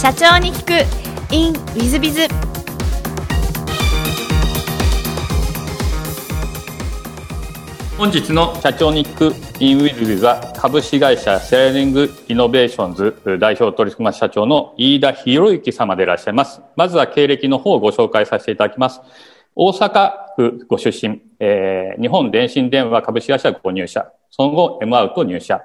社長に聞く。In ウィズビズ本日の社長に聞くインウィズビズは株式会社シェアリングイノベーションズ代表取締社長の飯田博之様でいらっしゃいます。まずは経歴の方をご紹介させていただきます。大阪府ご出身、えー、日本電信電話株式会社ご入社、その後 M アウト入社、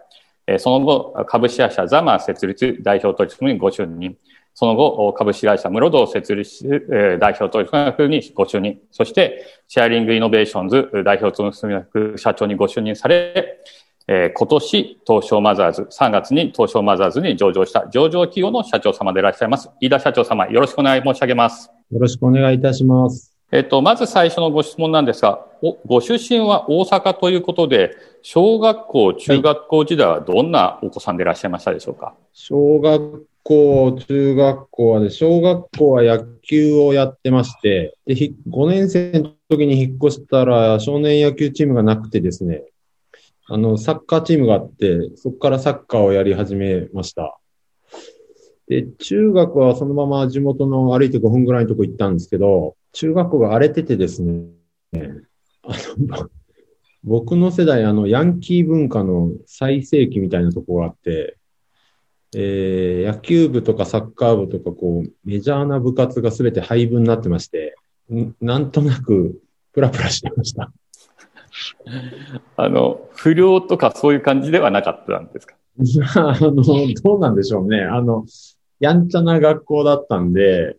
え、その後株式会社ザマ設立代表取締役ご就任、その後、株式会社室堂設立、え、代表取締役にご就任、そして、シェアリングイノベーションズ代表取締役社長にご就任され、え、今年、東証マザーズ、3月に東証マザーズに上場した上場企業の社長様でいらっしゃいます。飯田社長様、よろしくお願い申し上げます。よろしくお願いいたします。えっと、まず最初のご質問なんですが、おご出身は大阪ということで、小学校、中学校時代はどんなお子さんでいらっしゃいましたでしょうか、はい、小学校、中学校はで、小学校は野球をやってまして、で、5年生の時に引っ越したら少年野球チームがなくてですね、あの、サッカーチームがあって、そこからサッカーをやり始めました。で、中学はそのまま地元の歩いて5分ぐらいのとこ行ったんですけど、中学校が荒れててですね、あの、僕の世代、あの、ヤンキー文化の最盛期みたいなとこがあって、えー、野球部とかサッカー部とか、こう、メジャーな部活がすべて廃部になってまして、なんとなく、プラプラしてました。あの、不良とかそういう感じではなかったんですか？あの、どうなんでしょうね。あの、やんちゃな学校だったんで、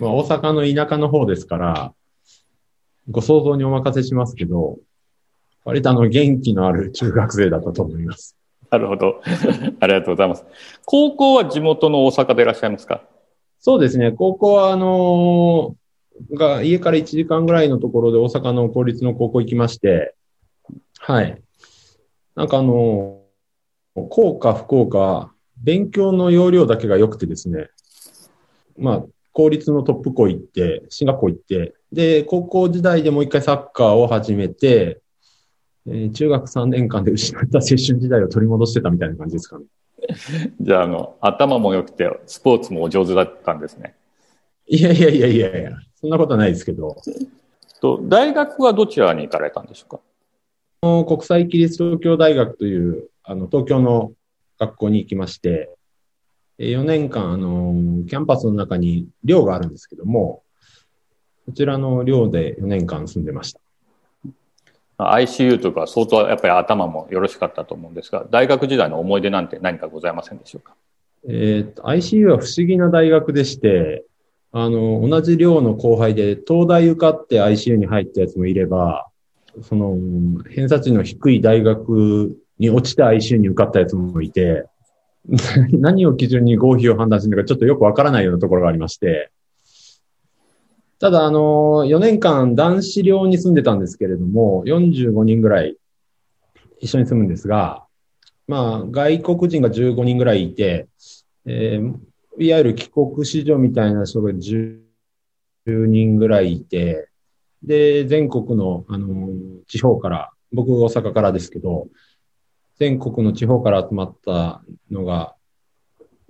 まあ、大阪の田舎の方ですから、ご想像にお任せしますけど、割とあの、元気のある中学生だったと思います。なるほど。ありがとうございます。高校は地元の大阪でいらっしゃいますか？そうですね。高校は、あのー、が、家から1時間ぐらいのところで大阪の公立の高校行きまして、はい。なんかあのー、効果、不効果、勉強の要領だけが良くてですね、まあ、公立のトップ校行って、進学校行って、で、高校時代でもう一回サッカーを始めて、えー、中学3年間で失った青春時代を取り戻してたみたいな感じですかね。じゃあ、あの、頭も良くて、スポーツもお上手だったんですね。いやいやいやいやいや、そんなことはないですけど。と、大学はどちらに行かれたんでしょうか？国際キリスト教大学という、あの、東京の学校に行きまして、4年間、あの、キャンパスの中に寮があるんですけども、こちらの寮で4年間住んでました。ICU とか相当やっぱり頭もよろしかったと思うんですが、大学時代の思い出なんて何かございませんでしょうか？えっと、ICU は不思議な大学でして、あの、同じ寮の後輩で、東大受かって ICU に入ったやつもいれば、その、偏差値の低い大学に落ちて ICU に受かったやつもいて、何を基準に合否を判断するのかちょっとよくわからないようなところがありまして、ただ、あの、4年間男子寮に住んでたんですけれども、45人ぐらい一緒に住むんですが、まあ、外国人が15人ぐらいいて、えー、いわゆる帰国子女みたいな人が10人ぐらいいて、で、全国の、あの、地方から、僕大阪からですけど、全国の地方から集まったのが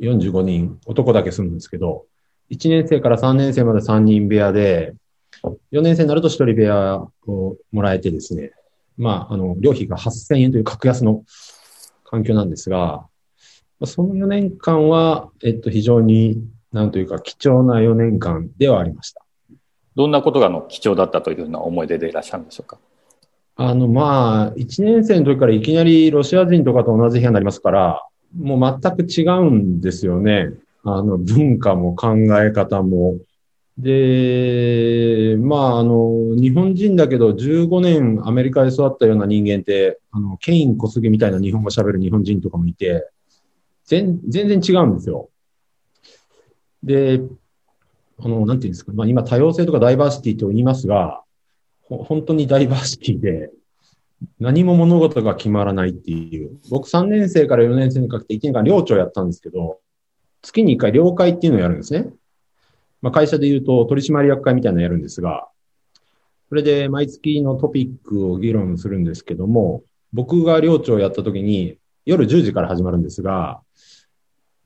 45人、男だけ住むんですけど、1年生から3年生まで3人部屋で、4年生になると1人部屋をもらえてですね、まあ、あの、料費が8000円という格安の環境なんですが、その4年間は、えっと、非常に、なんというか、貴重な4年間ではありました。どんなことがの貴重だったというような思い出でいらっしゃるんでしょうか？あの、まあ、1年生の時からいきなりロシア人とかと同じ部屋になりますから、もう全く違うんですよね。あの、文化も考え方も。で、まあ、あの、日本人だけど15年アメリカで育ったような人間って、あの、ケイン小杉みたいな日本語喋る日本人とかもいて、全全然違うんですよ。で、あの、なんていうんですか、まあ今多様性とかダイバーシティと言いますが、本当にダイバーシティで、何も物事が決まらないっていう。僕3年生から4年生にかけて1年間寮長やったんですけど、月に1回了解っていうのをやるんですね。まあ、会社で言うと取締役会みたいなのやるんですが、それで毎月のトピックを議論するんですけども、僕が寮長やった時に夜10時から始まるんですが、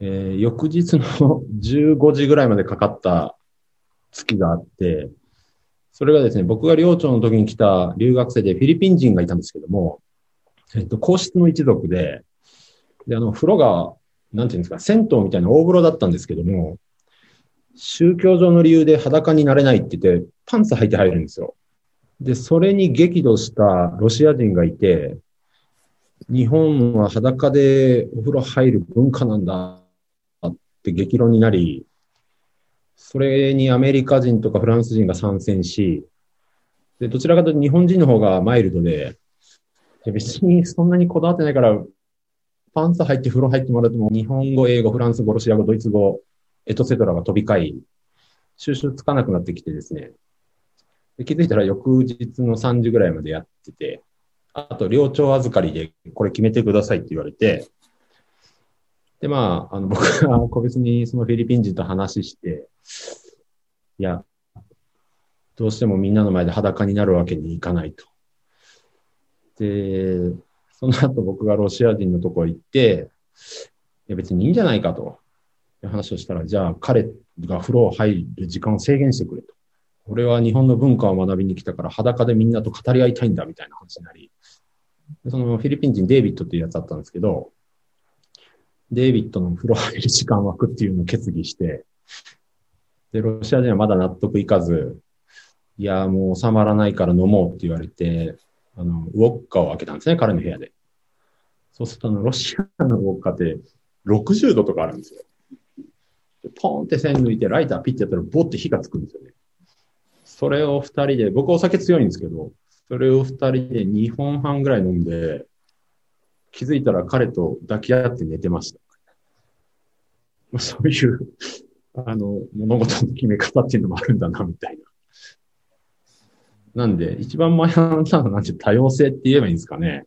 えー翌日の15時ぐらいまでかかった月があって、それがですね、僕が寮長の時に来た留学生でフィリピン人がいたんですけども、えっと、皇室の一族で、で、あの、風呂が、なんていうんですか、銭湯みたいな大風呂だったんですけども、宗教上の理由で裸になれないって言って、パンツ履いて入るんですよ。で、それに激怒したロシア人がいて、日本は裸でお風呂入る文化なんだって激論になり、それにアメリカ人とかフランス人が参戦し、で、どちらかというと日本人の方がマイルドで、別にそんなにこだわってないから、パンツ入って風呂入ってもらっても、日本語、英語、フランス語、ロシア語、ドイツ語、エトセトラが飛び交い、収集つかなくなってきてですね。で気づいたら翌日の3時ぐらいまでやってて、あと、寮長預かりでこれ決めてくださいって言われて、で、まあ、あの、僕が個別にそのフィリピン人と話して、いや、どうしてもみんなの前で裸になるわけにいかないと。で、その後僕がロシア人のところ行って、いや別にいいんじゃないかと話をしたら、じゃあ彼が風呂入る時間を制限してくれと。俺は日本の文化を学びに来たから裸でみんなと語り合いたいんだみたいな話になり、そのフィリピン人デイビッドっていうやつだったんですけど、デイビッドの風呂入る時間枠っていうのを決議して、で、ロシア人はまだ納得いかず、いや、もう収まらないから飲もうって言われて、あの、ウォッカを開けたんですね、彼の部屋で。そうすると、あの、ロシアのウォッカって60度とかあるんですよ。でポンって線抜いて、ライターピッてやったら、ボって火がつくんですよね。それを二人で、僕お酒強いんですけど、それを二人で2本半ぐらい飲んで、気づいたら彼と抱き合って寝てました。ま あそういう、あの、物事の決め方っていうのもあるんだな、みたいな。なんで、一番前半なのはなんて多様性って言えばいいんですかね。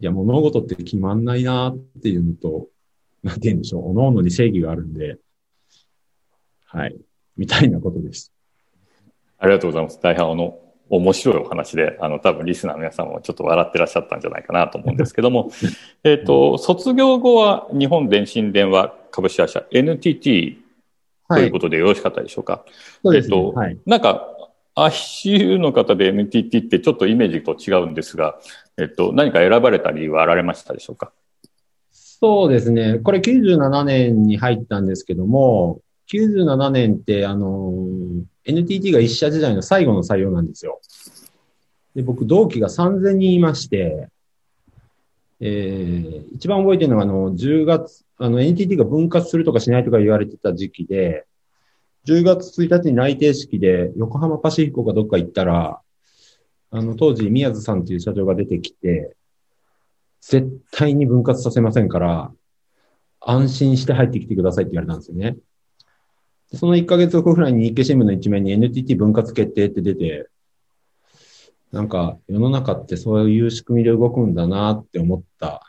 いや、物事って決まんないなっていうのと、なんて言うんでしょう。各々に正義があるんで、はい。みたいなことです。ありがとうございます。大変あの、面白いお話で、あの、多分リスナーの皆さんもちょっと笑ってらっしゃったんじゃないかなと思うんですけども、えっと、卒業後は日本電信電話株式会社 NTT ということでよろしかったでしょうか？そうですね。えっとはい。なんか、ICU の方で NTT ってちょっとイメージと違うんですが、えっと、何か選ばれた理由はあられましたでしょうか？そうですね。これ97年に入ったんですけども、97年って、あの、NTT が一社時代の最後の採用なんですよ。で、僕、同期が3000人いまして、えー、一番覚えてるのが、あの、10月、あの、NTT が分割するとかしないとか言われてた時期で、10月1日に内定式で横浜パシフィコかどっか行ったら、あの、当時、宮津さんっていう社長が出てきて、絶対に分割させませんから、安心して入ってきてくださいって言われたんですよね。その1ヶ月後ぐらいに日経新聞の一面に NTT 分割決定って出て、なんか世の中ってそういう仕組みで動くんだなって思った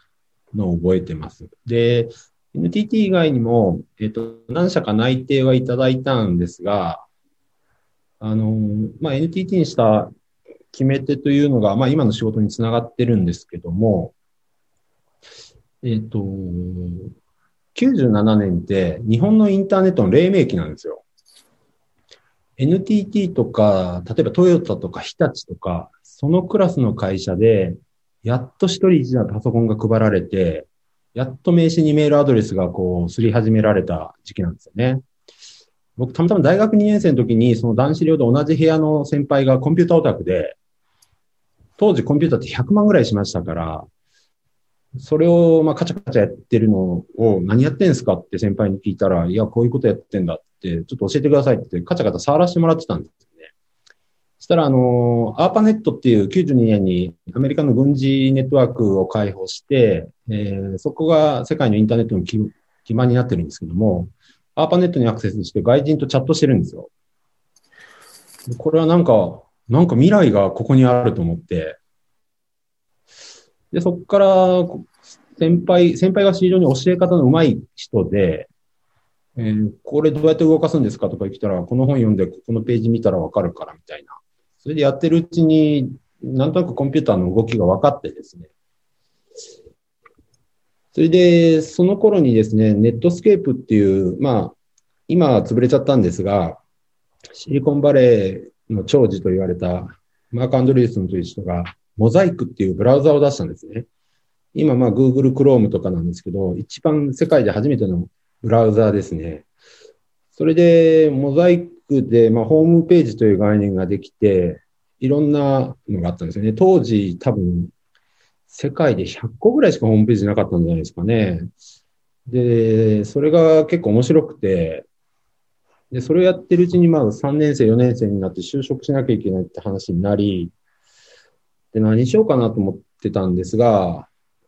のを覚えてます。で、NTT 以外にも、えっ、と、何社か内定はいただいたんですが、あの、まあ、NTT にした決め手というのが、まあ、今の仕事につながってるんですけども、えっ、と、97年って日本のインターネットの黎明期なんですよ。NTT とか、例えばトヨタとか日立とか、そのクラスの会社で、やっと一人一台パソコンが配られて、やっと名刺にメールアドレスがこう、すり始められた時期なんですよね。僕、たまたま大学2年生の時に、その男子寮で同じ部屋の先輩がコンピュータオタクで、当時コンピューターって100万ぐらいしましたから、それを、まあ、カチャカチャやってるのを、何やってんすかって先輩に聞いたら、いや、こういうことやってんだって、ちょっと教えてくださいって、カチャカチャ触らせてもらってたんですよね。そしたら、あの、アーパネットっていう92年にアメリカの軍事ネットワークを開放して、えーそこが世界のインターネットの基基盤になってるんですけども、アーパネットにアクセスして外人とチャットしてるんですよ。これはなんか、なんか未来がここにあると思って、で、そこから、先輩、先輩が非常に教え方の上手い人で、えーこれどうやって動かすんですかとか言ったら、この本読んで、ここのページ見たらわかるからみたいな。それでやってるうちに、なんとなくコンピューターの動きが分かってですね。それで、その頃にですね、 Netscape っていう、まあ、今潰れちゃったんですが、シリコンバレーの寵児と言われたマーク・アンドリーセンという人が、モザイクっていうブラウザを出したんですね。今、まあ、Google Chrome とかなんですけど、一番世界で初めてのブラウザーですね。それで、モザイクで、まあ、ホームページという概念ができて、いろんなのがあったんですよね。当時、多分、世界で100個ぐらいしかホームページなかったんじゃないですかね。で、それが結構面白くて、で、それをやってるうちに、まあ、3年生、4年生になって就職しなきゃいけないって話になり、で、何しようかなと思ってたんですが、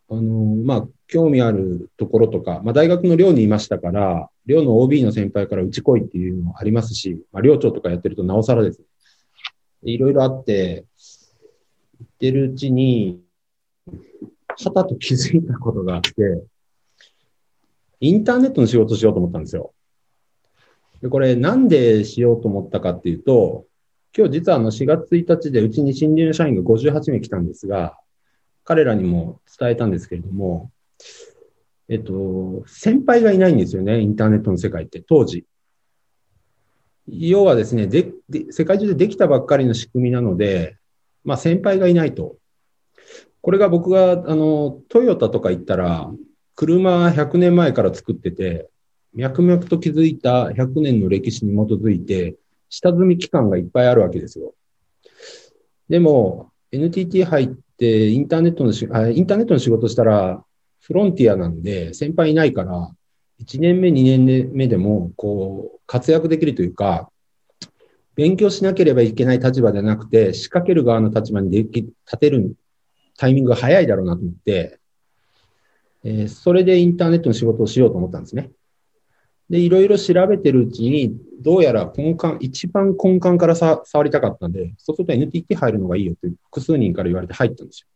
あの、まあ、興味あるところとか、まあ、大学の寮にいましたから、寮の OB の先輩からうち来いっていうのもありますし、まあ、寮長とかやってるとなおさらです。いろいろあって、言ってるうちに、はたと気づいたことがあって、インターネットの仕事しようと思ったんですよ。で、これなんでしようと思ったかっていうと、今日実はあの4月1日でうちに新入社員が58名来たんですが、彼らにも伝えたんですけれども、えっと、先輩がいないんですよね、インターネットの世界って、当時。要はですねでで、世界中でできたばっかりの仕組みなので、まあ先輩がいないと。これが僕が、あの、トヨタとか行ったら、車100年前から作ってて、脈々と築いた100年の歴史に基づいて、下積み期間がいっぱいあるわけですよ。でも、NTT 入ってインターネットのしあ、インターネットの仕事したら、フロンティアなんで、先輩いないから、1年目、2年目でも、こう、活躍できるというか、勉強しなければいけない立場ではなくて、仕掛ける側の立場にでき、立てるタイミングが早いだろうなと思って、えー、それでインターネットの仕事をしようと思ったんですね。で、いろいろ調べてるうちに、どうやら根幹、一番根幹からさ触りたかったんで、そうすると NTT 入るのがいいよって複数人から言われて入ったんですよ。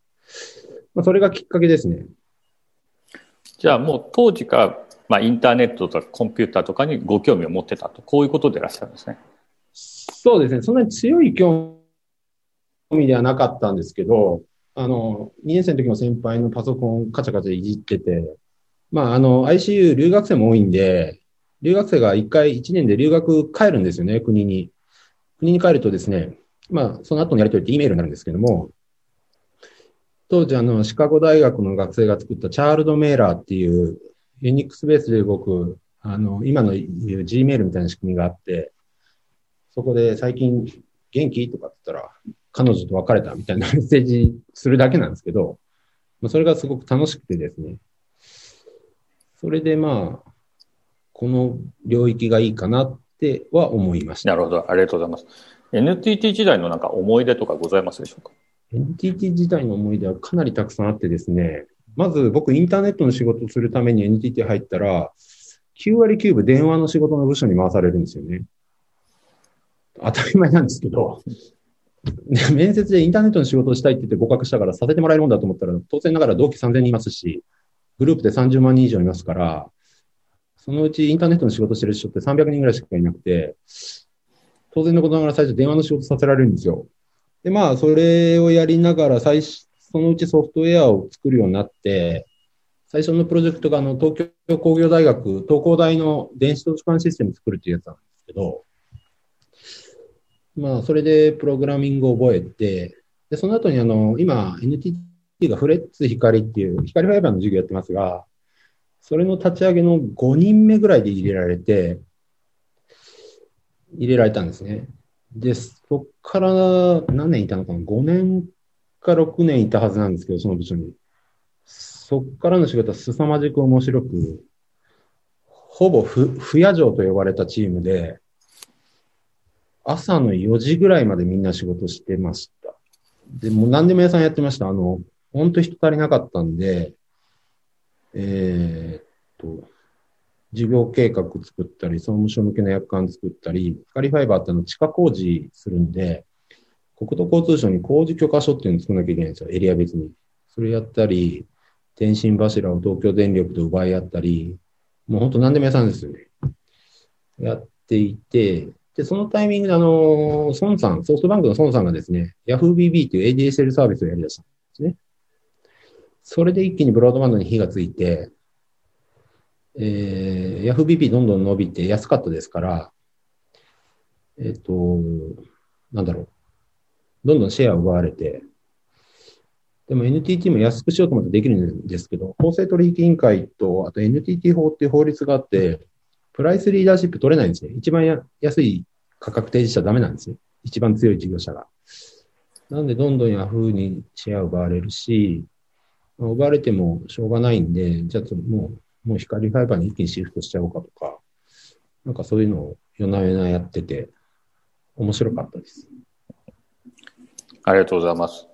まあ、それがきっかけですね。じゃあもう当時から、まあ、インターネットとかコンピューターとかにご興味を持ってたと、こういうことでいらっしゃるんですね。そうですね。そんなに強い興味ではなかったんですけど、あの、2年生の時の先輩のパソコンカチャカチャいじってて、まあ、あの、ICU 留学生も多いんで、留学生が1回1年で留学帰るんですよね、国に。国に帰るとですね、まあ、その後のやり取りって E メールになるんですけども、当時、あの、シカゴ大学の学生が作ったチャールドメーラーっていう、ユニックスベースで動く、あの、今の G メールみたいな仕組みがあって、そこで最近元気？とかって言ったら、彼女と別れたみたいな メッセージするだけなんですけど、まあ、それがすごく楽しくてですね。それでまあ、この領域がいいかなっては思いました。なるほど。ありがとうございます。NTT 時代のなんか思い出とかございますでしょうか ?NTT 時代の思い出はかなりたくさんあってですね、まず僕インターネットの仕事をするために NTT 入ったら、9割9分電話の仕事の部署に回されるんですよね。当たり前なんですけど、面接でインターネットの仕事をしたいって言って合格したからさせてもらえるもんだと思ったら、当然ながら同期3000人いますし、グループで30万人以上いますから、そのうちインターネットの仕事してる人って300人ぐらいしかいなくて、当然のことながら最初電話の仕事させられるんですよ。で、まあ、それをやりながら、最初、そのうちソフトウェアを作るようになって、最初のプロジェクトが、あの、東京工業大学、東工大の電子図書館システム作るっていうやつなんですけど、まあ、それでプログラミングを覚えて、で、その後にあの、今、NTT がフレッツ光っていう、光ファイバーの授業やってますが、それの立ち上げの5人目ぐらいで入れられて、入れられたんですね。で、そっから何年いたのかな ?5 年か6年いたはずなんですけど、その部署に。そっからの仕事は凄まじく面白く、ほぼ不夜城と呼ばれたチームで、朝の4時ぐらいまでみんな仕事してました。で、もう何でも屋さんやってました。あの、本当人足りなかったんで、えー、っと、事業計画作ったり、総務省向けの約款作ったり、光ファイバーっての地下工事するんで、国土交通省に工事許可書っていうのを作らなきゃいけないんですよ、エリア別に。それやったり、電信柱を東京電力と奪い合ったり、もう本当何でも屋さんですよね。やっていて、で、そのタイミングであの、孫さん、ソフトバンクの孫さんがですね、YahooBB という ADSL サービスをやり出した。それで一気にブロードバンドに火がついて、えー、YahooBP どんどん伸びて安かったですから、えっ、ー、と、なんだろう。どんどんシェアを奪われて、でも NTT も安くしようと思ってできるんですけど、公正取引委員会と、あと NTT 法っていう法律があって、プライスリーダーシップ取れないんですね。一番安い価格提示しちゃダメなんですね。一番強い事業者が。なんでどんどんヤフーにシェアを奪われるし、奪われてもしょうがないんで、じゃあもう、もう光ファイバーに一気にシフトしちゃおうかとか、なんかそういうのを夜な夜なやってて、面白かったです。ありがとうございます。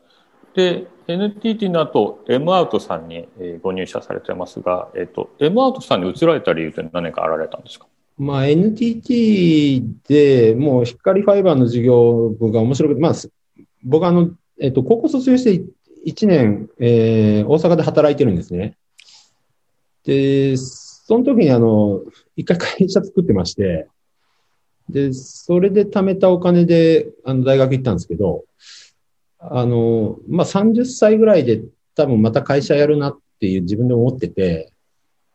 で、NTT の後、M アウトさんにご入社されてますが、えっと、M アウトさんに移られた理由って何かあられたんですか？まあ、NTT でもう光ファイバーの事業部が面白くて、まあ、僕あの、えっと、高校卒業して1年、えー、大阪で働いてるんですね。で、その時にあの、一回会社作ってまして、で、それで貯めたお金で、あの、大学行ったんですけど、あの、まあ、30歳ぐらいで多分また会社やるなっていう自分で思ってて、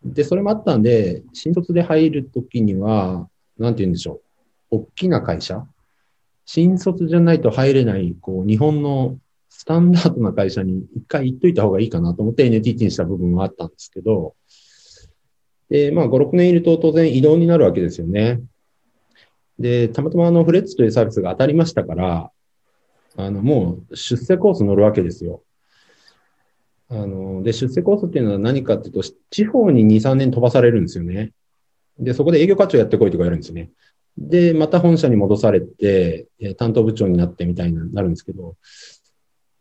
で、それもあったんで、新卒で入るときには、なんて言うんでしょう。大きな会社？新卒じゃないと入れない、こう、日本のスタンダードな会社に一回行っといた方がいいかなと思って NTT にした部分はあったんですけど、で、まあ、5、6年いると当然移動になるわけですよね。で、たまたまあのフレッツというサービスが当たりましたから、あの、もう出世コース乗るわけですよ。あの、で、出世コースっていうのは何かっていうと、地方に2、3年飛ばされるんですよね。で、そこで営業課長やってこいとかやるんですね。で、また本社に戻されて、担当部長になってみたいになるんですけど、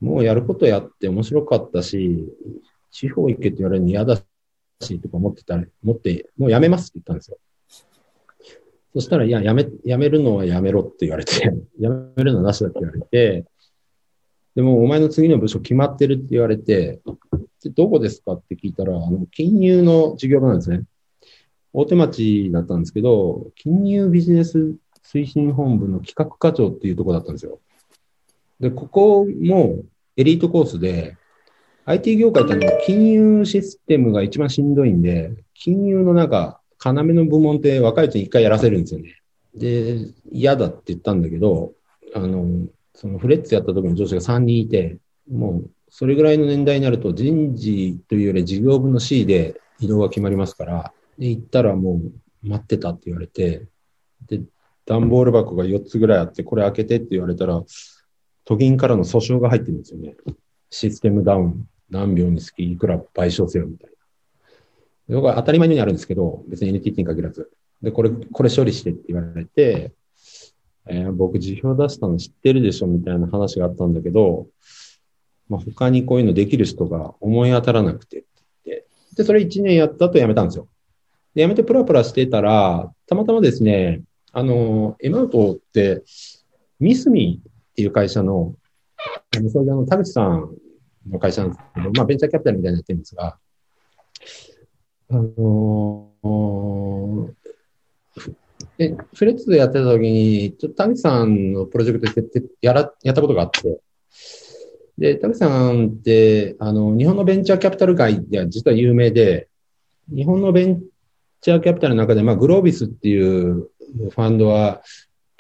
もうやることやって面白かったし、地方行けって言われるの嫌だし、とか思ってたら、思って、もうやめますって言ったんですよ。そしたら、いや、やめ、やめるのはやめろって言われて、やめるのはなしだって言われて、でも、お前の次の部署決まってるって言われて、でどこですかって聞いたら、あの、金融の事業部なんですね。大手町だったんですけど、金融ビジネス推進本部の企画課長っていうとこだったんですよ。で、ここもエリートコースで、IT 業界ってあの、金融システムが一番しんどいんで、金融のなんか、要の部門って若いうちに一回やらせるんですよね。で、嫌だって言ったんだけど、あの、そのフレッツやった時の上司が3人いて、もうそれぐらいの年代になると人事というより事業部の C で移動が決まりますから、で、行ったらもう待ってたって言われて、で、段ボール箱が4つぐらいあって、これ開けてって言われたら、都銀からの訴訟が入ってるんですよね。システムダウン何秒につきいくら賠償せよみたいな。僕は当たり前にあるんですけど、別に NTT に限らず。で、これ、これ処理してって言われて、えー、僕辞表出したの知ってるでしょみたいな話があったんだけど、まあ、他にこういうのできる人が思い当たらなくてってって、で、それ1年やったと辞めたんですよ。で、辞めてプラプラしてたら、たまたまですね、あの、エマウトって、ミスミっていう会社の、創業の田口さんの会社なんですけど、まあ、ベンチャーキャピタルみたいになってるんですが、あのー、え、フレッツでやってた時に、ちょっと田口さんのプロジェクトでやら、やったことがあって、で、田口さんって、あの、日本のベンチャーキャピタル界では実は有名で、日本のベンチャーキャピタルの中で、まあ、グロービスっていうファンドは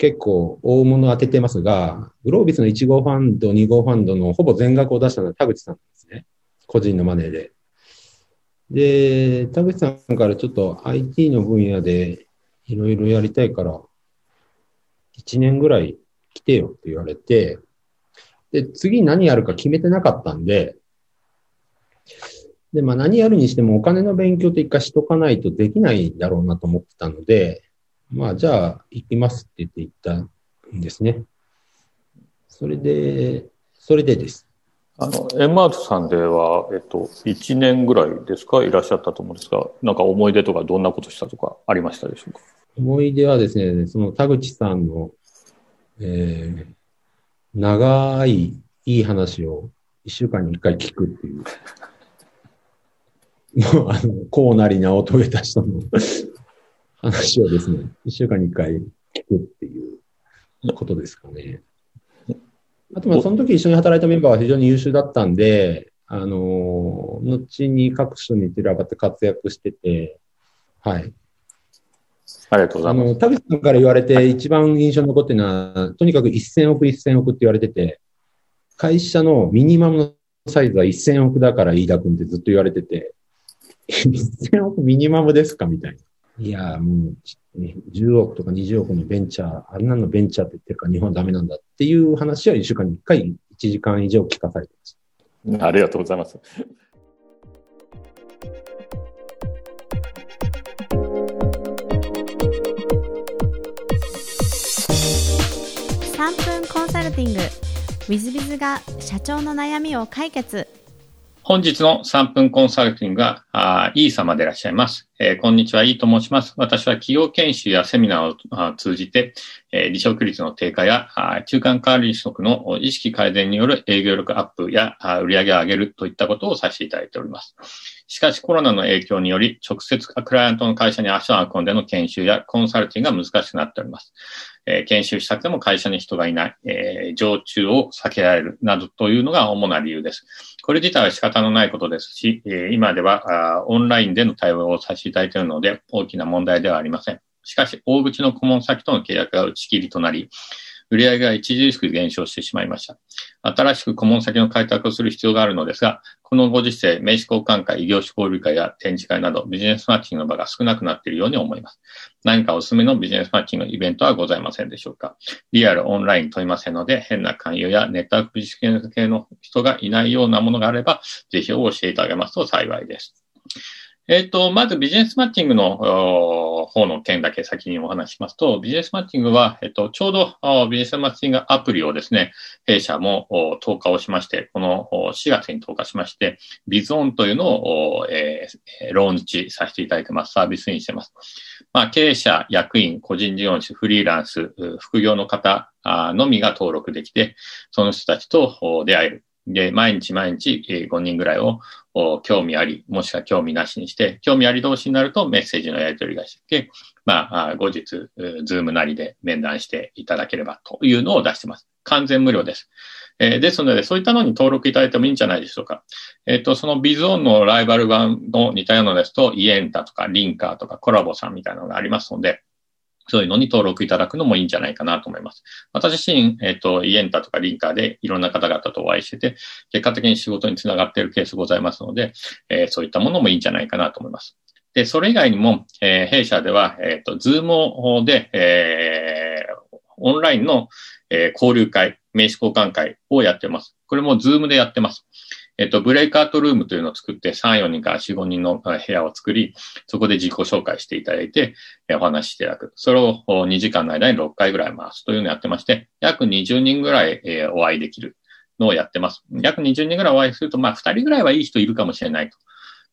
結構大物当ててますが、グロービスの1号ファンド、2号ファンドのほぼ全額を出したのは田口さんですね。個人のマネーで。で、田口さんからちょっと IT の分野でいろいろやりたいから、1年ぐらい来てよって言われて、で、次何やるか決めてなかったんで、で、まあ何やるにしてもお金の勉強って一回しとかないとできないだろうなと思ってたので、まあじゃあ行きますって言って行ったんですね。それで、それでです。あの、エンマートさんでは、えっと、1年ぐらいですか？いらっしゃったと思うんですが、なんか思い出とかどんなことしたとかありましたでしょうか？思い出はですね、その田口さんの、えー、長いいい話を1週間に1回聞くっていう。もう、あの、こうなり名を遂げた人の話をですね、1週間に1回聞くっていうことですかね。あと、まあ、その時一緒に働いたメンバーは非常に優秀だったんで、あの、後に各所に散らばって活躍してて、はい。ありがとうございます。あの、田口さんから言われて一番印象に残ってるのは、とにかく1000億、1000億って言われてて、会社のミニマムのサイズは1000億だから飯田君ってずっと言われてて、1000億ミニマムですか？みたいな。いやーもう、ね10億とか20億のベンチャー、あんなのベンチャーって言ってるから日本はダメなんだっていう話を1週間に1回1時間以上聞かされてます。ありがとうございます。3分コンサルティング w i b i z が社長の悩みを解決本日の3分コンサルティングは、あーイー様でいらっしゃいます。えーこんにちは、イーと申します。私は企業研修やセミナーを通じて、えー離職率の低下や、あ中間管理職の意識改善による営業力アップやあ売上を上げるといったことをさせていただいております。しかしコロナの影響により、直接クライアントの会社に足を運んでの研修やコンサルティングが難しくなっております。えー研修したくても会社に人がいない、えー常駐を避けられるなどというのが主な理由です。これ自体は仕方のないことですし、え今ではあオンラインでの対応をさせていただいているので、大きな問題ではありません。しかし、大口の顧問先との契約が打ち切りとなり、売上が著しく減少してしまいました。新しく顧問先の開拓をする必要があるのですが、このご時世、名刺交換会、異業種交流会や展示会などビジネスマッチングの場が少なくなっているように思います。何かおすすめのビジネスマッチングのイベントはございませんでしょうか？リアル、オンライン問いませんので、変な勧誘やネットワーク実験系の人がいないようなものがあれば、ぜひ教えいただけますと幸いです。えっ、と、まずビジネスマッチングの方の件だけ先にお話しますと、ビジネスマッチングは、えっ、と、ちょうどビジネスマッチングアプリをですね、弊社も投下をしまして、この4月に投下しまして、ビズオンというのを、えーローンチさせていただいてます。サービスにしてます。まあ、経営者、役員、個人事業主、フリーランス、副業の方のみが登録できて、その人たちと出会える。で、毎日毎日5人ぐらいを興味あり、もしくは興味なしにして、興味あり同士になるとメッセージのやり取りがして、まあ、後日、 Zoom なりで面談していただければというのを出してます。完全無料です。えーですので、そういったのに登録いただいてもいいんじゃないでしょうか。えっ、と、そのビズオンのライバル版の似たようなのですと、 Yenta とか Linker とかコラボさんみたいなのがありますので、そういうのに登録いただくのもいいんじゃないかなと思います。私自身、えっ、と、 Yenta とか Linker でいろんな方々とお会いしてて、結果的に仕事につながっているケースございますので、えーそういったものもいいんじゃないかなと思います。で、それ以外にも、えー弊社では、えっ、と、 Zoom で、えーオンラインの、えー交流会、名刺交換会をやってます。これも Zoom でやってます。えっ、と、ブレイクアウトルームというのを作って、3、4人から4、5人の部屋を作り、そこで自己紹介していただいて、お話ししていただく。それを2時間の間に6回ぐらい回すというのをやってまして、約20人ぐらい、お会いできるのをやってます。約20人ぐらいお会いすると、まあ、2人ぐらいはいい人いるかもしれないと。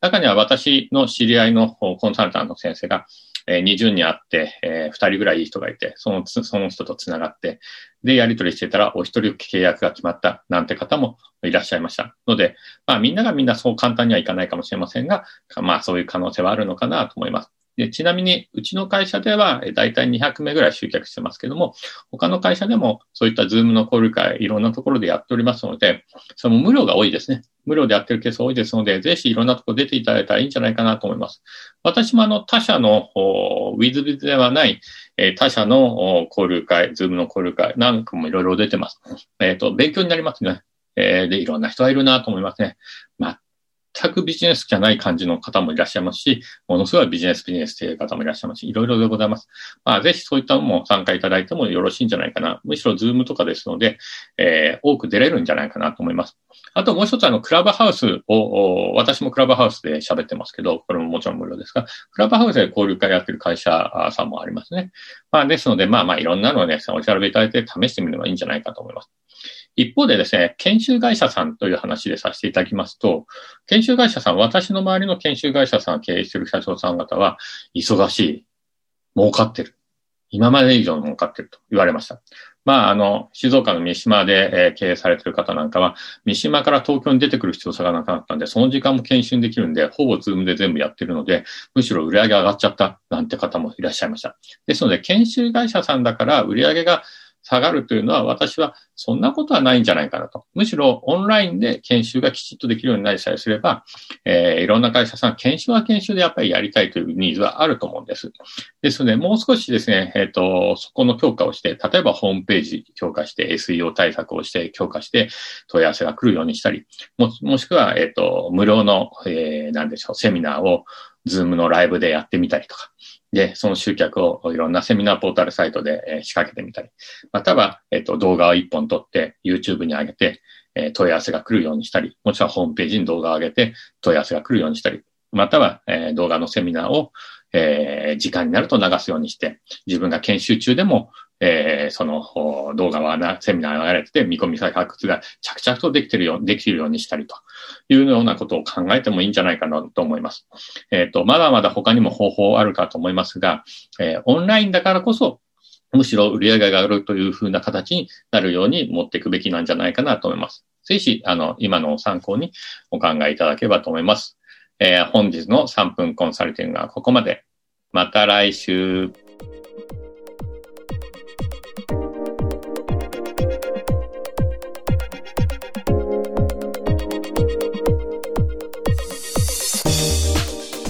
中には私の知り合いのコンサルタントの先生が、えー20人会って、えー2人ぐらいいい人がいて、そのつ、その人と繋がって、で、やり取りしてたら、お一人契約が決まった、なんて方もいらっしゃいました。ので、まあ、みんながみんなそう簡単にはいかないかもしれませんが、まあ、そういう可能性はあるのかなと思います。でちなみに、うちの会社では、えー大体200名ぐらい集客してますけども、他の会社でも、そういった Zoom の交流会、いろんなところでやっておりますので、その無料が多いですね。無料でやってるケース多いですので、ぜひいろんなところ出ていただいたらいいんじゃないかなと思います。私もあの、他社の、お WithBiz ではない、え他社の交流会、 Zoom の交流会なんかもいろいろ出てます。えっ、と、勉強になりますね。えーで、いろんな人がいるなと思いますね。全くビジネスじゃない感じの方もいらっしゃいますし、ものすごいビジネスビジネスという方もいらっしゃいますし、いろいろでございます。まあ、ぜひそういったのも参加いただいてもよろしいんじゃないかな。むしろズームとかですので、えー多く出れるんじゃないかなと思います。あともう一つあの、クラブハウスを、私もクラブハウスで喋ってますけど、これももちろん無料ですが、クラブハウスで交流会やってる会社さんもありますね。まあ、ですので、まあまあ、いろんなのをね、お調べいただいて試してみればいいんじゃないかと思います。一方でですね、研修会社さんという話でさせていただきますと、研修会社さん、私の周りの研修会社さんが経営している社長さん方は、忙しい、儲かってる。今まで以上に儲かってると言われました。まあ、あの、静岡の三島で、え経営されている方なんかは、三島から東京に出てくる必要さがなくなったんで、その時間も研修できるんで、ほぼズームで全部やってるので、むしろ売り上げ上がっちゃったなんて方もいらっしゃいました。ですので、研修会社さんだから売り上げが下がるというのは私はそんなことはないんじゃないかなと。むしろオンラインで研修がきちっとできるようになりさえすれば、えー、いろんな会社さん、研修は研修でやっぱりやりたいというニーズはあると思うんです。ですので、もう少しですね、えっ、ー、と、そこの強化をして、例えばホームページ強化して、SEO 対策をして強化して問い合わせが来るようにしたり、ももしくは、えっ、ー、と、無料の、えー、なんでしょう、セミナーを Zoom のライブでやってみたりとか、で、その集客をいろんなセミナーポータルサイトでえ仕掛けてみたり、または、えっと、動画を一本撮って YouTube に上げて、え問い合わせが来るようにしたり、もちろんホームページに動画を上げて問い合わせが来るようにしたり、または、え動画のセミナーを、えー時間になると流すようにして、自分が研修中でも、えー、その動画はな、セミナーが流れてて、見込み先発掘が着々とできてるよ、できるようにしたりというようなことを考えてもいいんじゃないかなと思います。えっ、ー、と、まだまだ他にも方法あるかと思いますが、えー、オンラインだからこそ、むしろ売り上げが上がるというふうな形になるように持っていくべきなんじゃないかなと思います。ぜひ、あの、今の参考にお考えいただければと思います。えー、本日の3分コンサルティングはここまで。また来週。